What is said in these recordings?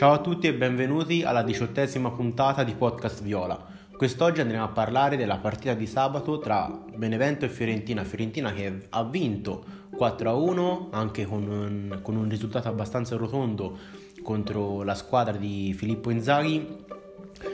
Ciao a tutti e benvenuti alla diciottesima puntata di Podcast Viola. Quest'oggi andremo a parlare della partita di sabato tra Benevento e Fiorentina. Fiorentina che ha vinto 4-1 anche con un, con un risultato abbastanza rotondo contro la squadra di Filippo Inzaghi.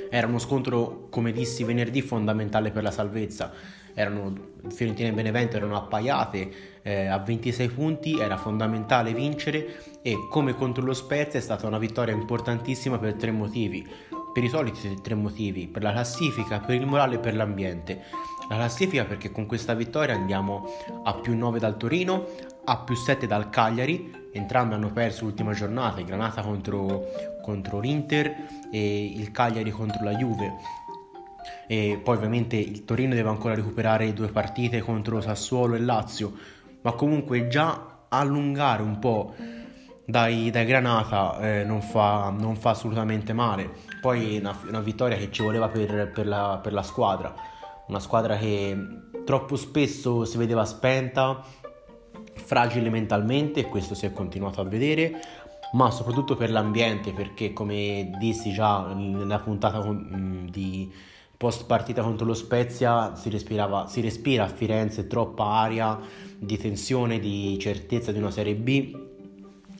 Era uno scontro, come dissi venerdì, fondamentale per la salvezza erano, Fiorentina e Benevento erano appaiate eh, a 26 punti, era fondamentale vincere e come contro lo Spezia è stata una vittoria importantissima per tre motivi, per i soliti tre motivi, per la classifica, per il morale e per l'ambiente. La classifica perché con questa vittoria andiamo a più 9 dal Torino, a più 7 dal Cagliari, entrambi hanno perso l'ultima giornata, il Granata contro, contro l'Inter e il Cagliari contro la Juve e poi ovviamente il Torino deve ancora recuperare due partite contro Sassuolo e Lazio, ma comunque già allungare un po' dai, dai Granata eh, non, fa, non, fa, assolutamente male. Poi una, una vittoria che ci voleva per, per, la, per la squadra, una squadra che troppo spesso si vedeva spenta, fragile mentalmente e questo si è continuato a vedere ma soprattutto per l'ambiente perché come dissi già nella puntata di, Post partita contro lo Spezia si, si respira a Firenze troppa aria di tensione, di certezza di una Serie B,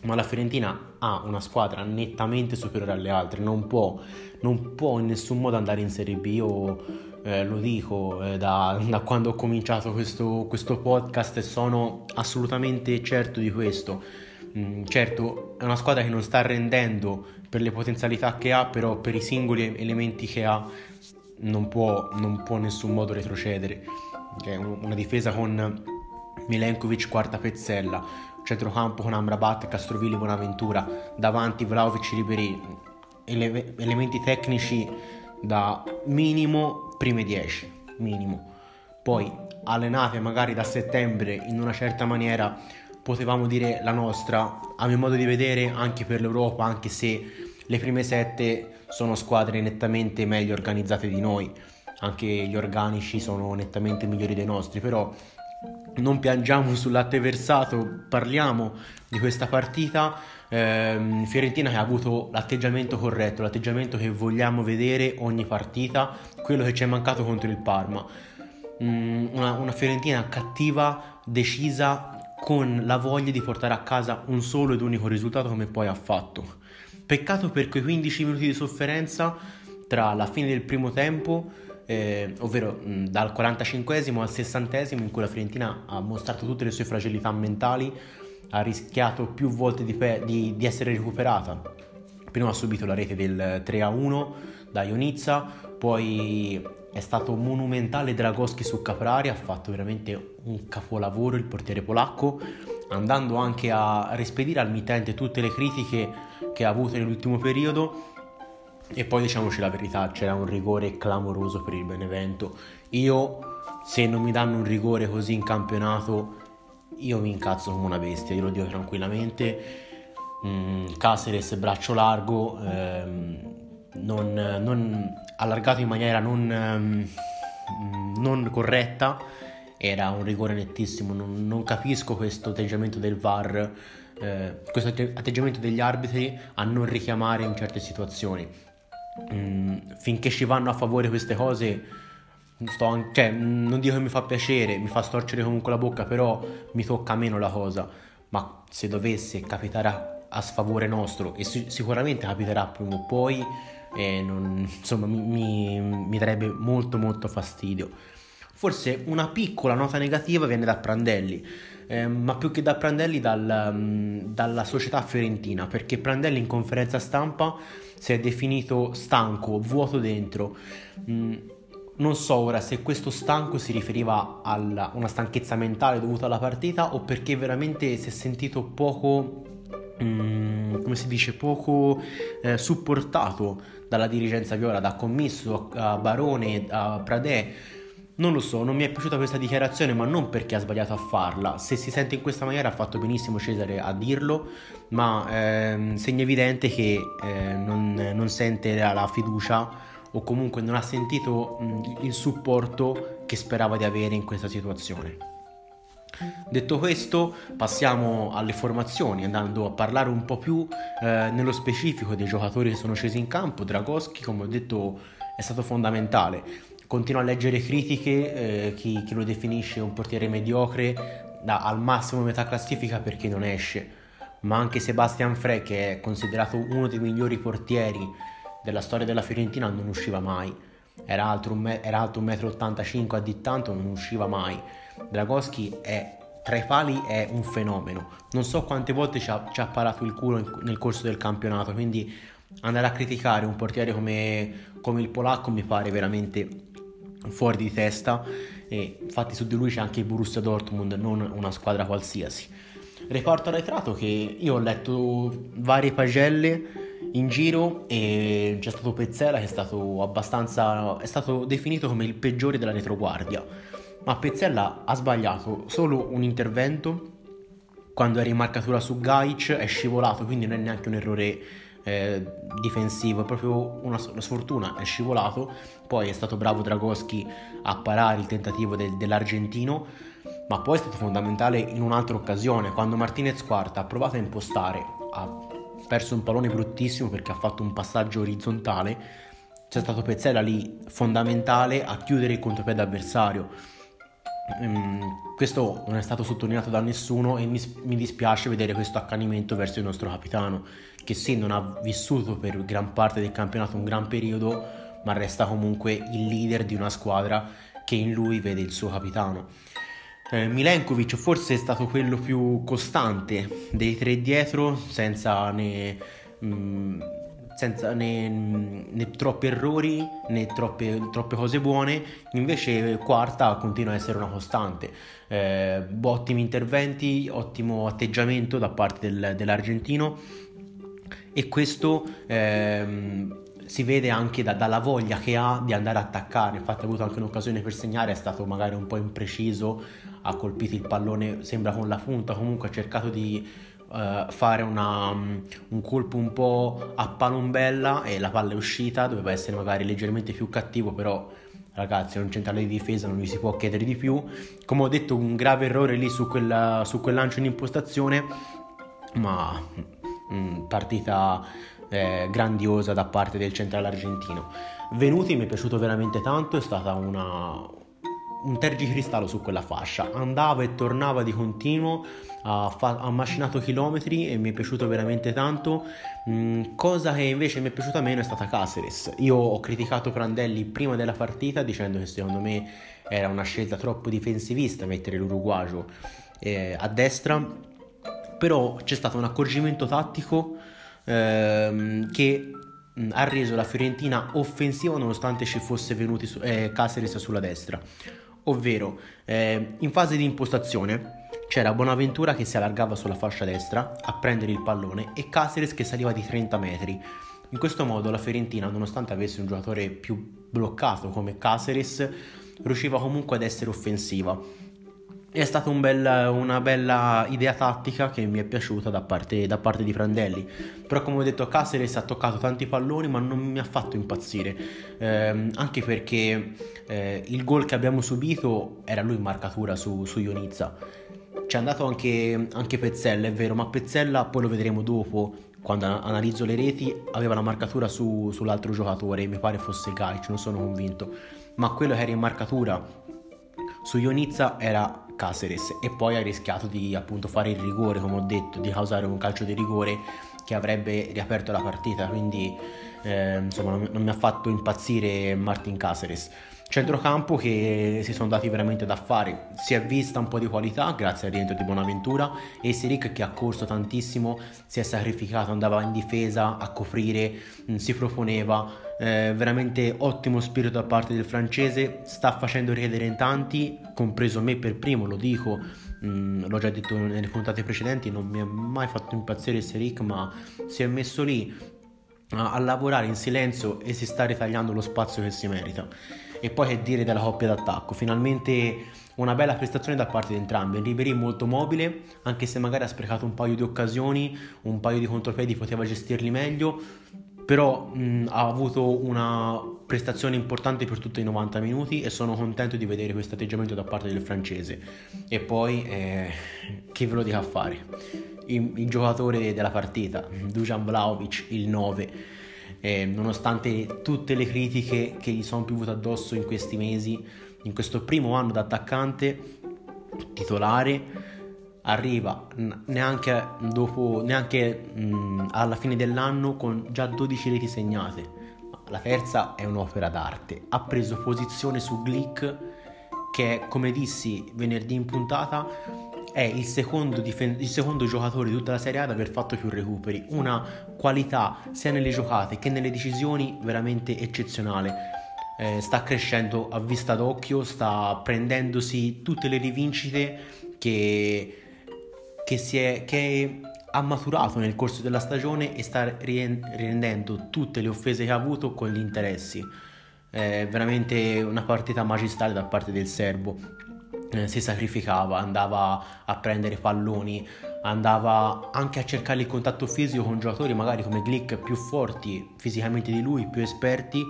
ma la Fiorentina ha una squadra nettamente superiore alle altre, non può, non può in nessun modo andare in Serie B. Io eh, lo dico eh, da, da, quando ho cominciato questo, questo, podcast e sono assolutamente certo di questo. Mm, certo, è una squadra che non sta rendendo per le potenzialità che ha, però per i singoli elementi che ha non può, non può in nessun modo retrocedere. Cioè, una difesa con Milenkovic quarta pezzella, centrocampo con Amrabat, Castrovilli, Bonaventura, davanti Vlaovic, Ribéry, ele- elementi tecnici da minimo prime 10, minimo. Poi allenate magari da settembre in una certa maniera potevamo dire la nostra, a mio modo di vedere anche per l'Europa, anche se le prime sette sono squadre nettamente meglio organizzate di noi, anche gli organici sono nettamente migliori dei nostri, però non piangiamo sul latte versato, parliamo di questa partita. Eh, Fiorentina che ha avuto l'atteggiamento corretto, l'atteggiamento che vogliamo vedere ogni partita, quello che ci è mancato contro il Parma. Mm, una, una Fiorentina cattiva, decisa, con la voglia di portare a casa un solo ed unico risultato come poi ha fatto. Peccato per quei 15 minuti di sofferenza tra la fine del primo tempo, eh, ovvero mh, dal 45 al 60 in cui la Fiorentina ha mostrato tutte le sue fragilità mentali, ha rischiato più volte di, pe- di, di essere recuperata. Prima ha subito la rete del 3-1 da Ionizza, poi è stato monumentale Dragoschi su Caprari, ha fatto veramente un capolavoro il portiere polacco andando anche a rispedire al mittente tutte le critiche che ha avuto nell'ultimo periodo. E poi diciamoci la verità, c'era un rigore clamoroso per il Benevento. Io, se non mi danno un rigore così in campionato, io mi incazzo come una bestia, io lo dico tranquillamente. Mm, Caceres braccio largo, ehm, non, non, allargato in maniera non, ehm, non corretta era un rigore nettissimo, non, non capisco questo atteggiamento del VAR, eh, questo atteggiamento degli arbitri a non richiamare in certe situazioni. Mm, finché ci vanno a favore queste cose, sto, cioè, non dico che mi fa piacere, mi fa storcere comunque la bocca, però mi tocca meno la cosa. Ma se dovesse capitare a, a sfavore nostro, e si, sicuramente capiterà prima o poi, eh, non, insomma, mi, mi, mi darebbe molto molto fastidio. Forse una piccola nota negativa viene da Prandelli, eh, ma più che da Prandelli dal, um, dalla società fiorentina, perché Prandelli in conferenza stampa si è definito stanco, vuoto dentro. Mm, non so ora se questo stanco si riferiva a una stanchezza mentale dovuta alla partita o perché veramente si è sentito poco, mm, come si dice, poco eh, supportato dalla dirigenza viola, da commisso a Barone, a Pradè non lo so, non mi è piaciuta questa dichiarazione, ma non perché ha sbagliato a farla. Se si sente in questa maniera ha fatto benissimo Cesare a dirlo, ma ehm, segna evidente che eh, non, non, sente la, la, fiducia o comunque non ha sentito mh, il supporto che sperava di avere in questa situazione. Detto questo, passiamo alle formazioni, andando a parlare un po' più eh, nello specifico dei giocatori che sono scesi in campo. Dragoschi, come ho detto, è stato fondamentale. Continuo a leggere critiche, eh, chi, chi, lo definisce un portiere mediocre, da al massimo metà classifica perché non esce. Ma anche Sebastian Frey, che è considerato uno dei migliori portieri della storia della Fiorentina, non usciva mai. Era alto, me- era alto 1,85 m a di tanto, non usciva mai Dragoschi è tra i pali è un fenomeno. Non so quante volte ci ha, ci ha parato il culo in, nel corso del campionato, quindi andare a criticare un portiere come, come, il polacco mi pare veramente fuori di testa. E infatti su di lui c'è anche Borussia Dortmund, non una squadra qualsiasi. Riporto arretrato che io ho letto varie pagelle in giro e c'è stato Pezzella che è stato abbastanza è stato definito come il peggiore della retroguardia ma Pezzella ha sbagliato solo un intervento quando era in marcatura su Gaic è scivolato, quindi non è neanche un errore eh, difensivo, è proprio una, una, sfortuna, è scivolato, poi è stato bravo Dragoschi a parare il tentativo del, dell'argentino, ma poi è stato fondamentale in un'altra occasione, quando Martinez Quarta ha provato a impostare, ha perso un pallone bruttissimo perché ha fatto un passaggio orizzontale, c'è stato Pezzella lì fondamentale a chiudere il contropiede avversario Um, questo non è stato sottolineato da nessuno e mi, mi, dispiace vedere questo accanimento verso il nostro capitano, che sì, non ha vissuto per gran parte del campionato un gran periodo, ma resta comunque il leader di una squadra che in lui vede il suo capitano. Eh, Milenkovic forse è stato quello più costante dei tre dietro, senza né... Mm, senza né, né, troppi errori né troppe, troppe, cose buone, invece quarta continua a essere una costante. Eh, ottimi interventi, ottimo atteggiamento da parte del, dell'argentino e questo ehm, si vede anche da, dalla voglia che ha di andare a attaccare. Infatti, ha avuto anche un'occasione per segnare, è stato magari un po' impreciso, ha colpito il pallone, sembra con la punta, comunque ha cercato di uh, fare una, um, un colpo un po' a palombella e la palla è uscita, doveva essere magari leggermente più cattivo, però ragazzi un centrale di difesa, non gli si può chiedere di più. Come ho detto, un grave errore lì su, quella, su quel lancio in impostazione, ma mh, mm, partita eh, grandiosa da parte del centrale argentino. Venuti mi è piaciuto veramente tanto, è stata una, un tergicristallo su quella fascia, andava e tornava di continuo, ha, fa- ha macinato chilometri e mi è piaciuto veramente tanto. Mm, cosa che invece mi è piaciuta meno è stata Caceres. Io ho criticato Prandelli prima della partita dicendo che secondo me era una scelta troppo difensivista mettere l'Uruguagio eh, a destra, però c'è stato un accorgimento tattico ehm, che mm, ha reso la Fiorentina offensiva nonostante ci fosse venuto su- eh, Caceres sulla destra ovvero eh, in fase di impostazione c'era Bonaventura che si allargava sulla fascia destra a prendere il pallone e Caceres che saliva di 30 metri. In questo modo la Fiorentina, nonostante avesse un giocatore più bloccato come Caceres, riusciva comunque ad essere offensiva è stata un bel, una bella idea tattica che mi è piaciuta da parte, da parte, di Prandelli. Però, come ho detto, Caceres ha toccato tanti palloni, ma non mi ha fatto impazzire. Eh, anche perché eh, il gol che abbiamo subito era lui in marcatura su, su Ionizza. Ci è andato anche, anche Pezzella, è vero, ma Pezzella poi lo vedremo dopo. Quando analizzo le reti, aveva la marcatura su, sull'altro giocatore, mi pare fosse Gaic, non sono convinto. Ma quello che era in marcatura su Ionizza era Caceres e poi ha rischiato di appunto fare il rigore, come ho detto, di causare un calcio di rigore che avrebbe riaperto la partita, quindi eh, insomma non, non, mi ha fatto impazzire Martin Caceres. Centrocampo che si sono dati veramente da fare, si è vista un po' di qualità grazie al rientro di Bonaventura e Siric che ha corso tantissimo, si è sacrificato, andava in difesa a coprire, mm, si proponeva, eh, veramente ottimo spirito da parte del francese, sta facendo richiedere in tanti, compreso me per primo, lo dico, mh, mm, l'ho già detto nelle puntate precedenti, non mi ha mai fatto impazzire Seric, ma si è messo lì a lavorare in silenzio e si sta ritagliando lo spazio che si merita. E poi che dire della coppia d'attacco? Finalmente una bella prestazione da parte di entrambi. Ribery molto mobile, anche se magari ha sprecato un paio di occasioni, un paio di contropiedi poteva gestirli meglio. però mh, ha avuto una prestazione importante per tutti i 90 minuti e sono contento di vedere questo atteggiamento da parte del francese. E poi, eh, che ve lo dica a fare? Il, il giocatore della partita, Dujan Vlaovic, il 9, eh, nonostante tutte le critiche che gli sono piovute addosso in questi mesi, in questo primo anno da attaccante titolare, arriva neanche, dopo, neanche mh, alla fine dell'anno con già 12 reti segnate. La terza è un'opera d'arte. Ha preso posizione su Glick che, come dissi venerdì in puntata, è il secondo, difen- il secondo, giocatore di tutta la Serie A ad aver fatto più recuperi. Una qualità sia nelle giocate che nelle decisioni veramente eccezionale. Eh, sta crescendo a vista d'occhio, sta prendendosi tutte le rivincite che che, è, che ha maturato nel corso della stagione e sta rendendo tutte le offese che ha avuto con gli interessi. È veramente una partita magistrale da parte del serbo. Eh, si sacrificava, andava a prendere palloni, andava anche a cercare il contatto fisico con giocatori magari come Glick più forti fisicamente di lui, più esperti,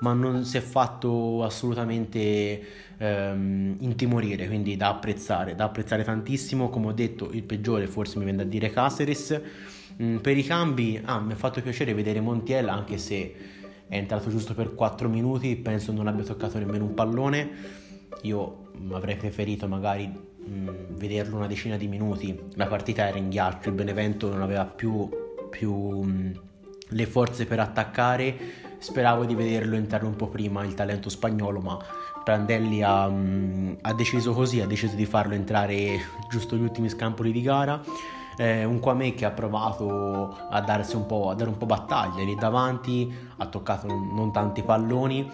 ma non si è fatto assolutamente ehm, intimorire, quindi da apprezzare, da apprezzare tantissimo, come ho detto il peggiore forse mi viene da dire Caceres, mm, per i cambi ah, mi ha fatto piacere vedere Montiel anche se è entrato giusto per 4 minuti, penso non abbia toccato nemmeno un pallone, io avrei preferito magari mh, vederlo una decina di minuti, la partita era in ghiaccio, il Benevento non aveva più, più mh, le forze per attaccare, speravo di vederlo entrare un po' prima il talento spagnolo, ma Prandelli ha, mm, ha, deciso così, ha deciso di farlo entrare giusto gli ultimi scampoli di gara. Eh, un Kwame che ha provato a, darsi un po', a dare un po' battaglia lì davanti, ha toccato non tanti palloni,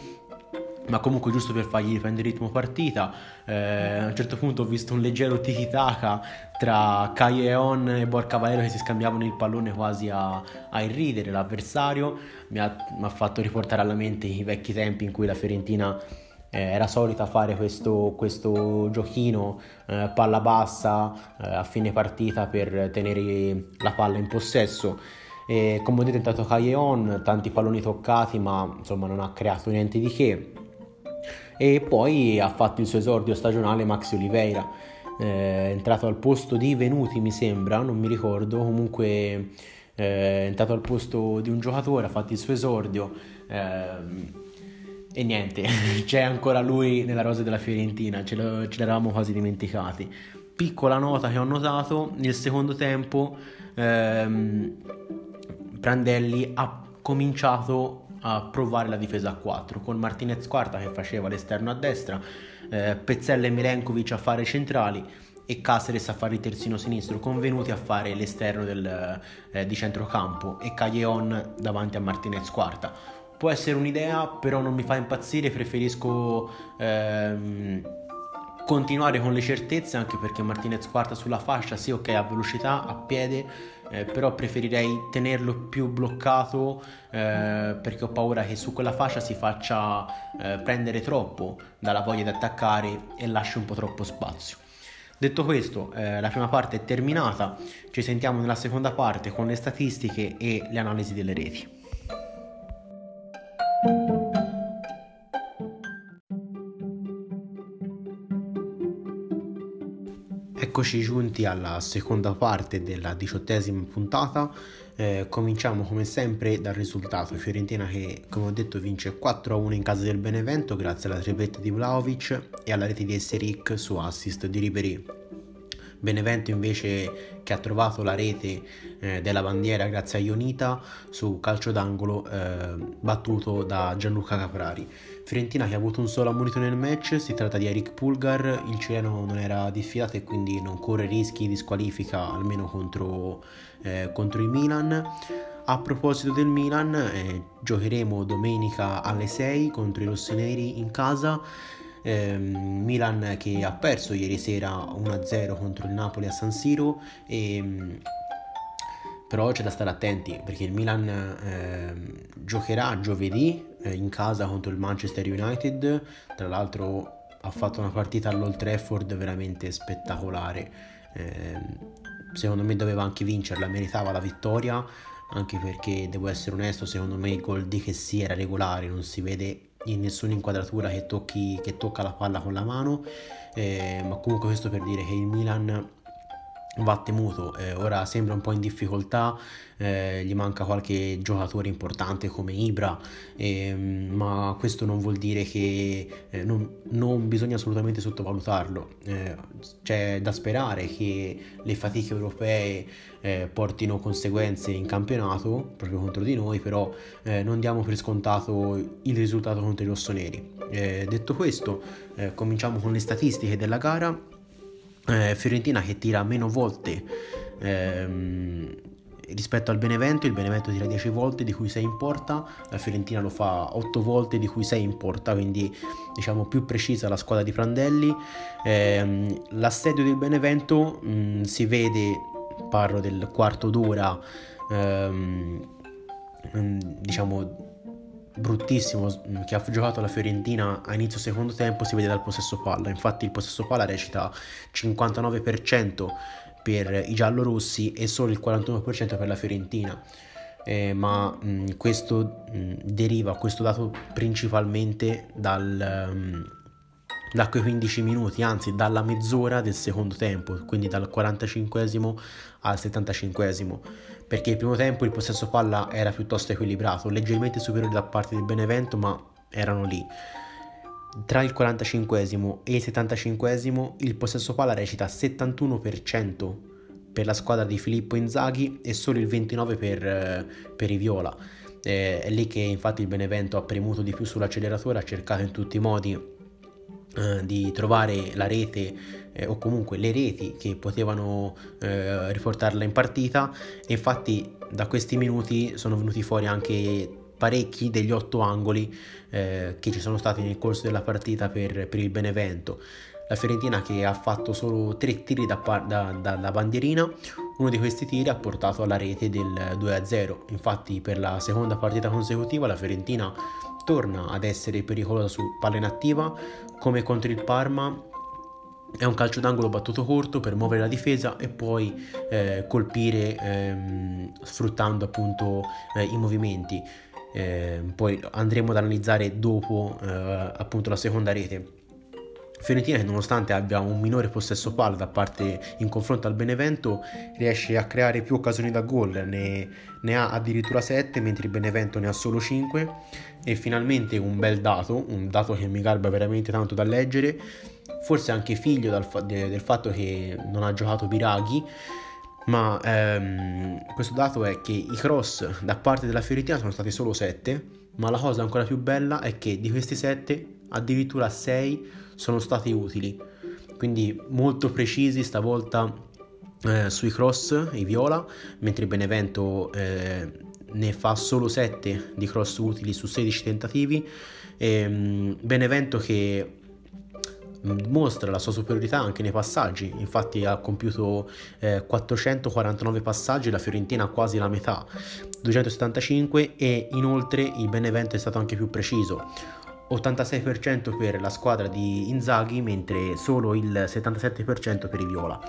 ma comunque giusto per fargli riprendere il ritmo partita. Eh, a un certo punto ho visto un leggero tiki-taka tra Caglion e Borca Valero che si scambiavano il pallone quasi a, a irridere l'avversario. Mi ha, mi ha fatto riportare alla mente i vecchi tempi in cui la Fiorentina eh, era solita fare questo, questo giochino eh, palla bassa eh, a fine partita per tenere la palla in possesso. E come ho detto è entrato Calleon, tanti palloni toccati ma insomma non ha creato niente di che. E poi ha fatto il suo esordio stagionale Maxi Oliveira, eh, entrato al posto di Venuti mi sembra, non mi ricordo, comunque eh, è entrato al posto di un giocatore, ha fatto il suo esordio. Eh, e niente, c'è ancora lui nella rosa della Fiorentina, ce, lo, ce l'eravamo quasi dimenticati. Piccola nota che ho notato, nel secondo tempo ehm, Prandelli ha cominciato a provare la difesa a 4 con Martinez quarta che faceva l'esterno a destra, eh, Pezzella e Milenkovic a fare centrali e Caceres a fare il terzino sinistro, convenuti a fare l'esterno del, eh, di centrocampo e Caglion davanti a Martinez quarta. Può essere un'idea, però non mi fa impazzire, preferisco ehm, continuare con le certezze, anche perché Martinez quarta sulla fascia, sì ok, a velocità, a piede, eh, però preferirei tenerlo più bloccato eh, perché ho paura che su quella fascia si faccia eh, prendere troppo dalla voglia di attaccare e lasci un po' troppo spazio. Detto questo, eh, la prima parte è terminata, ci sentiamo nella seconda parte con le statistiche e le analisi delle reti. Eccoci giunti alla seconda parte della diciottesima puntata. Eh, cominciamo come sempre dal risultato. Fiorentina che, come ho detto, vince 4-1 in casa del Benevento grazie alla tripletta di Vlaovic e alla rete di Esseric su assist di Ribery. Benevento invece che ha trovato la rete eh, della bandiera grazie a Ionita su calcio d'angolo eh, battuto da Gianluca Caprari. Fiorentina che ha avuto un solo ammonito nel match, si tratta di Eric Pulgar, il cileno non era diffidato e quindi non corre rischi di squalifica almeno contro, eh, contro il Milan. A proposito del Milan, eh, giocheremo domenica alle 6 contro i rossoneri in casa eh, Milan che ha perso ieri sera 1-0 contro il Napoli a San Siro e ehm, però c'è da stare attenti perché il Milan eh, giocherà giovedì eh, in casa contro il Manchester United. Tra l'altro ha fatto una partita all'Old Trafford veramente spettacolare. Eh, secondo me doveva anche vincerla meritava la vittoria anche perché devo essere onesto, secondo me il gol di che si era regolare, non si vede in nessuna inquadratura che, tocchi, che tocca la palla con la mano, eh, ma comunque questo per dire che il Milan va temuto, eh, ora sembra un po' in difficoltà, eh, gli manca qualche giocatore importante come Ibra, eh, ma questo non vuol dire che eh, non, non, bisogna assolutamente sottovalutarlo, eh, c'è da sperare che le fatiche europee eh, portino conseguenze in campionato proprio contro di noi, però non diamo per scontato il risultato contro i rossoneri. detto questo, cominciamo con le statistiche della gara eh, Fiorentina che tira meno volte ehm, rispetto al Benevento, il Benevento tira 10 volte di cui 6 in porta, la Fiorentina lo fa 8 volte di cui 6 in porta, quindi diciamo più precisa la squadra di Prandelli. Eh, l'assedio del Benevento mh, mm, si vede, parlo del quarto d'ora, ehm, mm, diciamo bruttissimo mm, che ha giocato la Fiorentina a inizio secondo tempo si vede dal possesso palla. Infatti il possesso palla recita 59% per i giallorossi e solo il 41% per la Fiorentina. Eh, ma mh, mm, questo mh, mm, deriva questo dato principalmente dal, mh, da quei 15 minuti anzi dalla mezz'ora del secondo tempo quindi dal 45 al 75 perché il primo tempo il possesso palla era piuttosto equilibrato, leggermente superiore da parte del Benevento, ma erano lì. Tra il 45 e il 75 il possesso palla recita 71% per la squadra di Filippo Inzaghi e solo il 29% per, per i Viola. Eh, è lì che infatti il Benevento ha premuto di più sull'acceleratore, ha cercato in tutti i modi eh, di trovare la rete eh, o comunque le reti che potevano eh, riportarla in partita e infatti da questi minuti sono venuti fuori anche parecchi degli otto angoli eh, che ci sono stati nel corso della partita per, per, il Benevento. La Fiorentina che ha fatto solo tre tiri da, da, da, da bandierina, uno di questi tiri ha portato alla rete del 2-0. Infatti per la seconda partita consecutiva la Fiorentina torna ad essere pericolosa su palla inattiva come contro il Parma è un calcio d'angolo battuto corto per muovere la difesa e poi eh, colpire ehm, sfruttando appunto eh, i movimenti. Eh, poi andremo ad analizzare dopo eh, appunto la seconda rete. Fiorentina che nonostante abbia un minore possesso palla da parte in confronto al Benevento riesce a creare più occasioni da gol, ne, ne ha addirittura 7 mentre il Benevento ne ha solo 5 e finalmente un bel dato, un dato che mi garba veramente tanto da leggere, forse anche figlio dal, de, del fatto che non ha giocato Biraghi, ma ehm, questo dato è che i cross da parte della Fiorentina sono stati solo 7, ma la cosa ancora più bella è che di questi 7 addirittura 6 sono stati utili, quindi molto precisi stavolta eh, sui cross, i viola, mentre Benevento eh, ne fa solo 7 di cross utili su 16 tentativi. E, ehm, Benevento che mm, mostra la sua superiorità anche nei passaggi, infatti ha compiuto eh, 449 passaggi, la Fiorentina quasi la metà, 275 e inoltre il Benevento è stato anche più preciso, 86% per la squadra di Inzaghi, mentre solo il 77% per i Viola.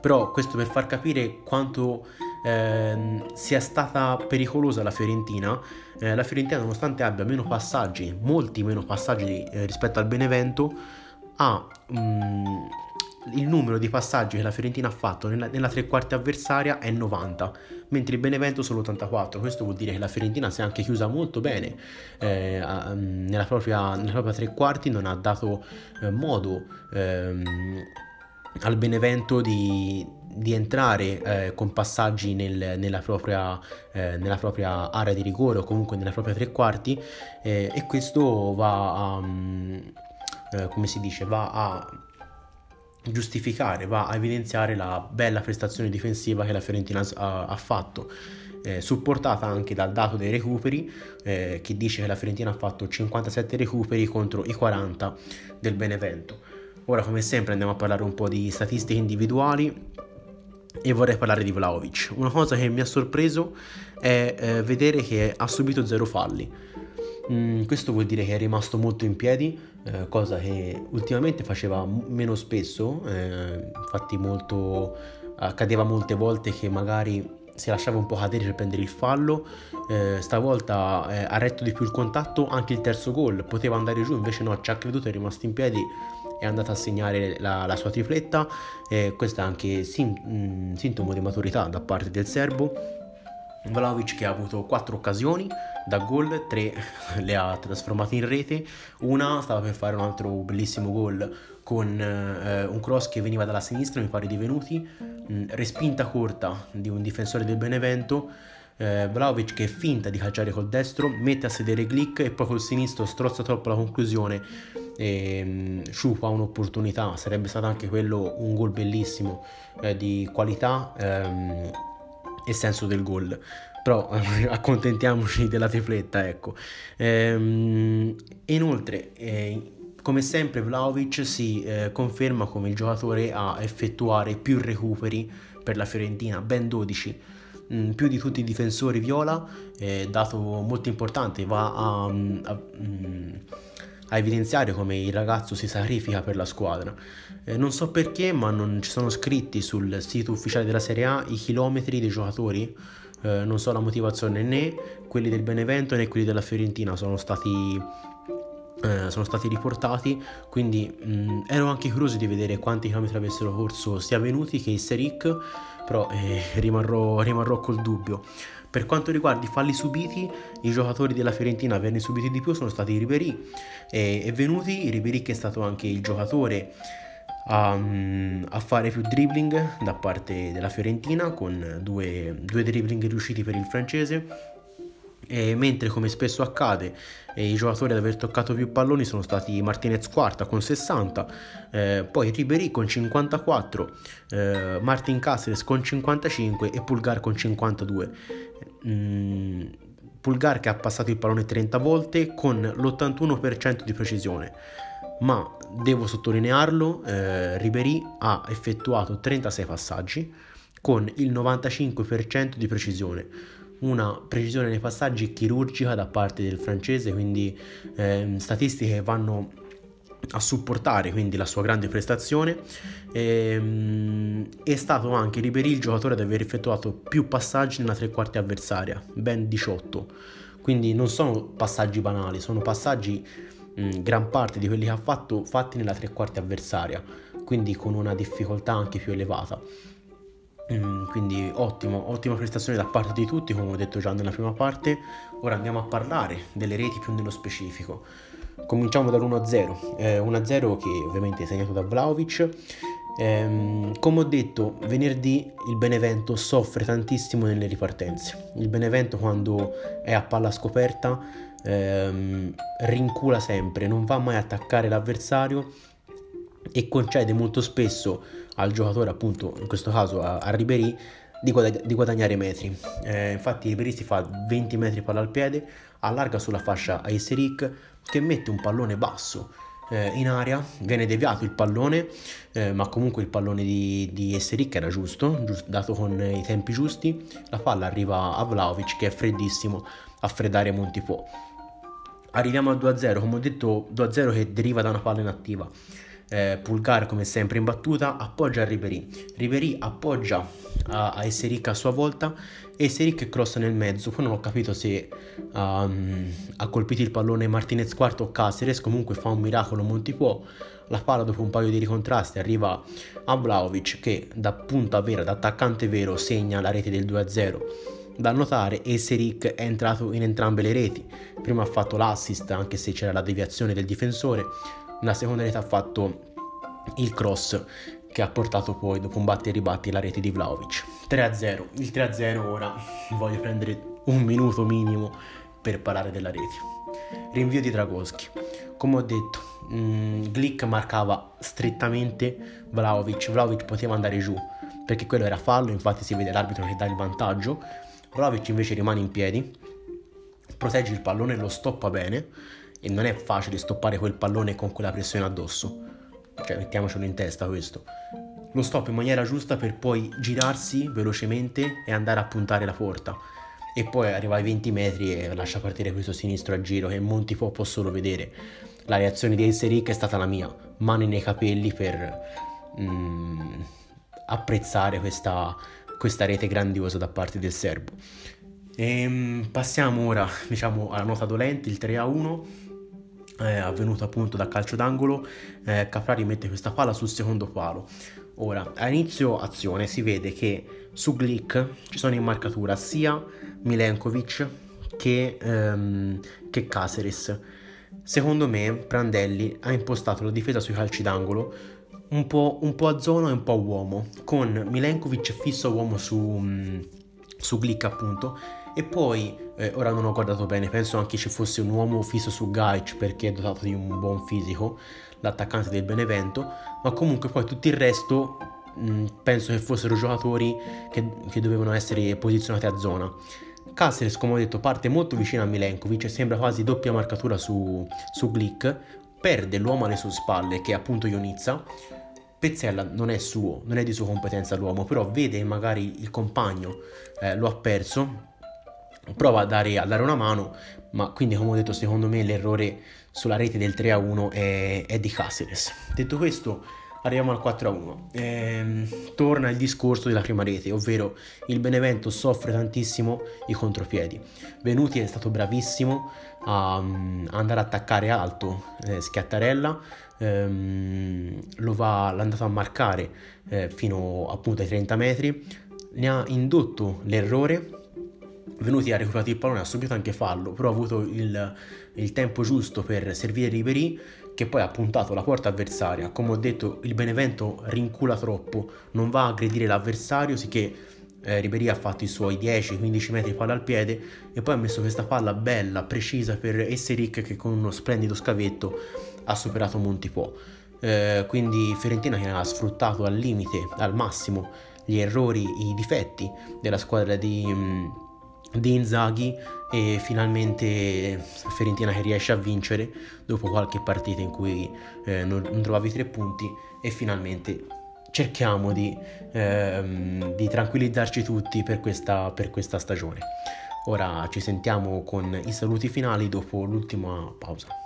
Però questo per far capire quanto eh, sia stata pericolosa la Fiorentina. Eh, la Fiorentina, nonostante abbia meno passaggi, molti meno passaggi eh, rispetto al Benevento, ha mm, il numero di passaggi che la Fiorentina ha fatto nella, nella tre quarti avversaria è 90, mentre il Benevento solo 84. Questo vuol dire che la Fiorentina si è anche chiusa molto bene eh, nella, propria, nella, propria, tre quarti, non ha dato eh, modo ehm, al Benevento di, di entrare eh, con passaggi nel, nella, propria, eh, nella, propria, area di rigore o comunque nella propria tre quarti eh, e questo va a, um, come si dice, va a giustificare, va a evidenziare la bella prestazione difensiva che la Fiorentina ha, ha fatto. Eh, supportata anche dal dato dei recuperi eh, che dice che la Fiorentina ha fatto 57 recuperi contro i 40 del Benevento. Ora come sempre andiamo a parlare un po' di statistiche individuali e vorrei parlare di Vlaovic. Una cosa che mi ha sorpreso è eh, vedere che ha subito zero falli. Mm, questo vuol dire che è rimasto molto in piedi, eh, cosa che ultimamente faceva m- meno spesso, eh, infatti molto, accadeva molte volte che magari si lasciava un po' cadere per prendere il fallo, eh, stavolta eh, ha retto di più il contatto, anche il terzo gol poteva andare giù, invece no, ci ha creduto, è rimasto in piedi, è andato a segnare la, la sua tripletta, questo è anche sim- mh, mm, sintomo di maturità da parte del serbo. Vlaovic che ha avuto quattro occasioni da gol, tre le ha trasformate in rete, una stava per fare un altro bellissimo gol con eh, un cross che veniva dalla sinistra, mi pare di Venuti, mh, mm, respinta corta di un difensore del Benevento, eh, Vlaovic che finta di calciare col destro, mette a sedere Glick e poi col sinistro strozza troppo la conclusione. E mh, sciupa un'opportunità, sarebbe stato anche quello un gol bellissimo eh, di qualità. Ehm, e senso del gol. Però accontentiamoci della tripletta ecco. Ehm, inoltre eh, come sempre Vlaovic si eh, conferma come il giocatore a effettuare più recuperi per la Fiorentina, ben 12, mh, mm, più di tutti i difensori viola, eh, dato molto importante, va a, a, a, mm, a, evidenziare come il ragazzo si sacrifica per la squadra. Eh, non so perché, ma non ci sono scritti sul sito ufficiale della Serie A i chilometri dei giocatori. Eh, non so la motivazione né quelli del Benevento né quelli della Fiorentina sono stati eh, sono stati riportati, quindi mh, ero anche curioso di vedere quanti chilometri avessero corso sia Venuti che Seric, però eh, rimarrò, rimarrò col dubbio. Per quanto riguarda i falli subiti, i giocatori della Fiorentina a averne subiti di più sono stati Ribery e, e Venuti, Ribery che è stato anche il giocatore a, a, fare più dribbling da parte della Fiorentina con due, due dribbling riusciti per il francese e mentre come spesso accade i giocatori ad aver toccato più palloni sono stati Martinez quarta con 60, eh, poi Ribery con 54, eh, Martin Cáceres con 55 e Pulgar con 52. Mm, Pulgar che ha passato il pallone 30 volte con l'81% di precisione, ma devo sottolinearlo, eh, Ribery ha effettuato 36 passaggi con il 95% di precisione una precisione nei passaggi chirurgica da parte del francese, quindi eh, statistiche che vanno a supportare quindi la sua grande prestazione. Ehm, è stato anche Ribéry il giocatore ad aver effettuato più passaggi nella tre quarti avversaria, ben 18 quindi non sono passaggi banali, sono passaggi mh, gran parte di quelli che ha fatto fatti nella tre quarti avversaria quindi con una difficoltà anche più elevata Mm, quindi ottimo, ottima prestazione da parte di tutti, come ho detto già nella prima parte. Ora andiamo a parlare delle reti più nello specifico. Cominciamo dall'1-0, eh, 1-0 che ovviamente è segnato da Vlaovic. Eh, come ho detto, venerdì il Benevento soffre tantissimo nelle ripartenze. Il Benevento quando è a palla scoperta ehm, rincula sempre, non va mai a attaccare l'avversario e concede molto spesso al giocatore, appunto in questo caso a, a Ribery, di, guadag- di, guadagnare metri. Eh, infatti Ribery si fa 20 metri palla al piede, allarga sulla fascia a Esseric che mette un pallone basso eh, in aria, viene deviato il pallone, eh, ma comunque il pallone di, di Esseric era giusto, giusto, dato con i tempi giusti, la palla arriva a Vlaovic che è freddissimo a freddare Montipò. Arriviamo al 2-0, come ho detto 2-0 che deriva da una palla inattiva eh, Pulgar come sempre in battuta appoggia a Ribery Ribery appoggia a, a Esseric a sua volta. E crossa nel mezzo. Poi non ho capito se um, ha colpito il pallone Martinez quarto o Caceres comunque fa un miracolo Montipuò la palla dopo un paio di ricontrasti arriva a Vlaovic che da punta vera, da attaccante vero segna la rete del 2-0 da notare Esseric è entrato in entrambe le reti. Prima ha fatto l'assist anche se c'era la deviazione del difensore nella seconda rete ha fatto il cross che ha portato poi dopo un batti e ribatti la rete di Vlaovic 3-0 il 3-0 ora. Voglio prendere un minuto minimo per parlare della rete. Rinvio di Dragoschi. Come ho detto mh, mm, Glick marcava strettamente Vlaovic Vlaovic poteva andare giù perché quello era fallo infatti si vede l'arbitro che dà il vantaggio. Vlaovic invece rimane in piedi protegge il pallone lo stoppa bene e non è facile stoppare quel pallone con quella pressione addosso. Cioè, mettiamocelo in testa questo. Lo stoppa in maniera giusta per poi girarsi velocemente e andare a puntare la porta. E poi arriva ai 20 metri e lascia partire questo sinistro a giro che molti può solo vedere. La reazione di Elseric è stata la mia, mani nei capelli per mm, apprezzare questa, questa rete grandiosa da parte del serbo. E, ehm, passiamo ora diciamo, alla nota dolente, il 3 a 1 eh, avvenuto appunto da calcio d'angolo, eh, Caprari mette questa palla sul secondo palo. Ora, a inizio azione si vede che su Glick ci sono in marcatura sia Milenkovic che, ehm, che Caceres. Secondo me Prandelli ha impostato la difesa sui calci d'angolo un po', un po', a zona e un po' a uomo, con Milenkovic fisso uomo su, su Glick appunto e poi, eh, ora non ho guardato bene, penso anche ci fosse un uomo fisso su Gaic perché è dotato di un buon fisico, l'attaccante del Benevento, ma comunque poi tutto il resto mh, mm, penso che fossero giocatori che, che dovevano essere posizionati a zona. Caceres, come ho detto, parte molto vicino a Milenkovic sembra quasi doppia marcatura su, su Glick, perde l'uomo alle sue spalle, che è appunto Ionizza. Pezzella non è suo, non è di sua competenza l'uomo, però vede magari il compagno eh, lo ha perso prova a dare, a dare, una mano, ma quindi come ho detto secondo me l'errore sulla rete del 3 a 1 è, è di Caceres. Detto questo arriviamo al 4 a 1. Ehm, torna il discorso della prima rete, ovvero il Benevento soffre tantissimo i contropiedi. Venuti è stato bravissimo a, a andare a attaccare alto eh, Schiattarella, ehm, lo va, l'ha andato a marcare eh, fino appunto ai 30 metri, ne ha indotto l'errore Venuti ha recuperato il pallone, ha subito anche fallo, però ha avuto il, il tempo giusto per servire Ribery che poi ha puntato la porta avversaria. Come ho detto, il Benevento rincula troppo, non va a aggredire l'avversario, sicché eh, Ribery ha fatto i suoi 10-15 metri palla al piede e poi ha messo questa palla bella, precisa per Esseric che con uno splendido scavetto ha superato Montipò. Eh, quindi Fiorentina che ha sfruttato al limite, al massimo, gli errori, i difetti della squadra di... Mh, mm, di Inzaghi e finalmente Fiorentina che riesce a vincere dopo qualche partita in cui eh, non, trovavi tre punti e finalmente cerchiamo di, ehm, di tranquillizzarci tutti per questa, per questa stagione. Ora ci sentiamo con i saluti finali dopo l'ultima pausa.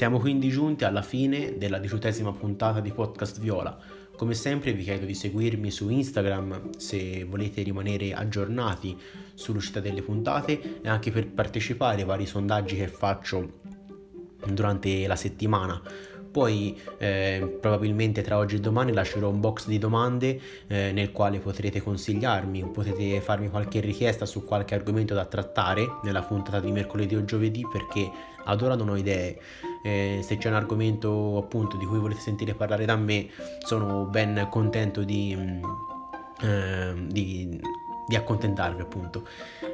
Siamo quindi giunti alla fine della diciottesima puntata di Podcast Viola. Come sempre vi chiedo di seguirmi su Instagram se volete rimanere aggiornati sull'uscita delle puntate e anche per partecipare ai vari sondaggi che faccio durante la settimana poi eh, probabilmente tra oggi e domani lascerò un box di domande eh, nel quale potrete consigliarmi, potete farmi qualche richiesta su qualche argomento da trattare nella puntata di mercoledì o giovedì perché ad ora non ho idee. Eh, se c'è un argomento appunto di cui volete sentire parlare da me sono ben contento di, eh, di di accontentarvi appunto.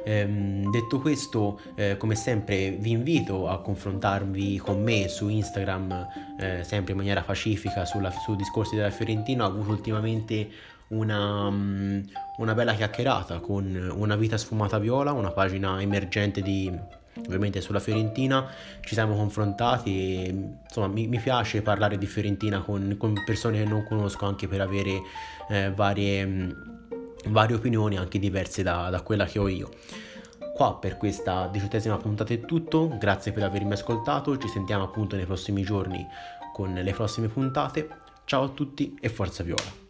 Ehm, detto questo, eh, come sempre vi invito a confrontarvi con me su Instagram, eh, sempre in maniera pacifica sulla, su discorsi della Fiorentina. Ho avuto ultimamente una, mm, una bella chiacchierata con una vita sfumata viola, una pagina emergente di ovviamente sulla Fiorentina ci siamo confrontati e insomma mi, mi piace parlare di Fiorentina con, con, persone che non conosco anche per avere eh, varie varie opinioni anche diverse da, da quella che ho io. Qua per questa diciottesima puntata è tutto, grazie per avermi ascoltato, ci sentiamo appunto nei prossimi giorni con le prossime puntate. Ciao a tutti e forza viola!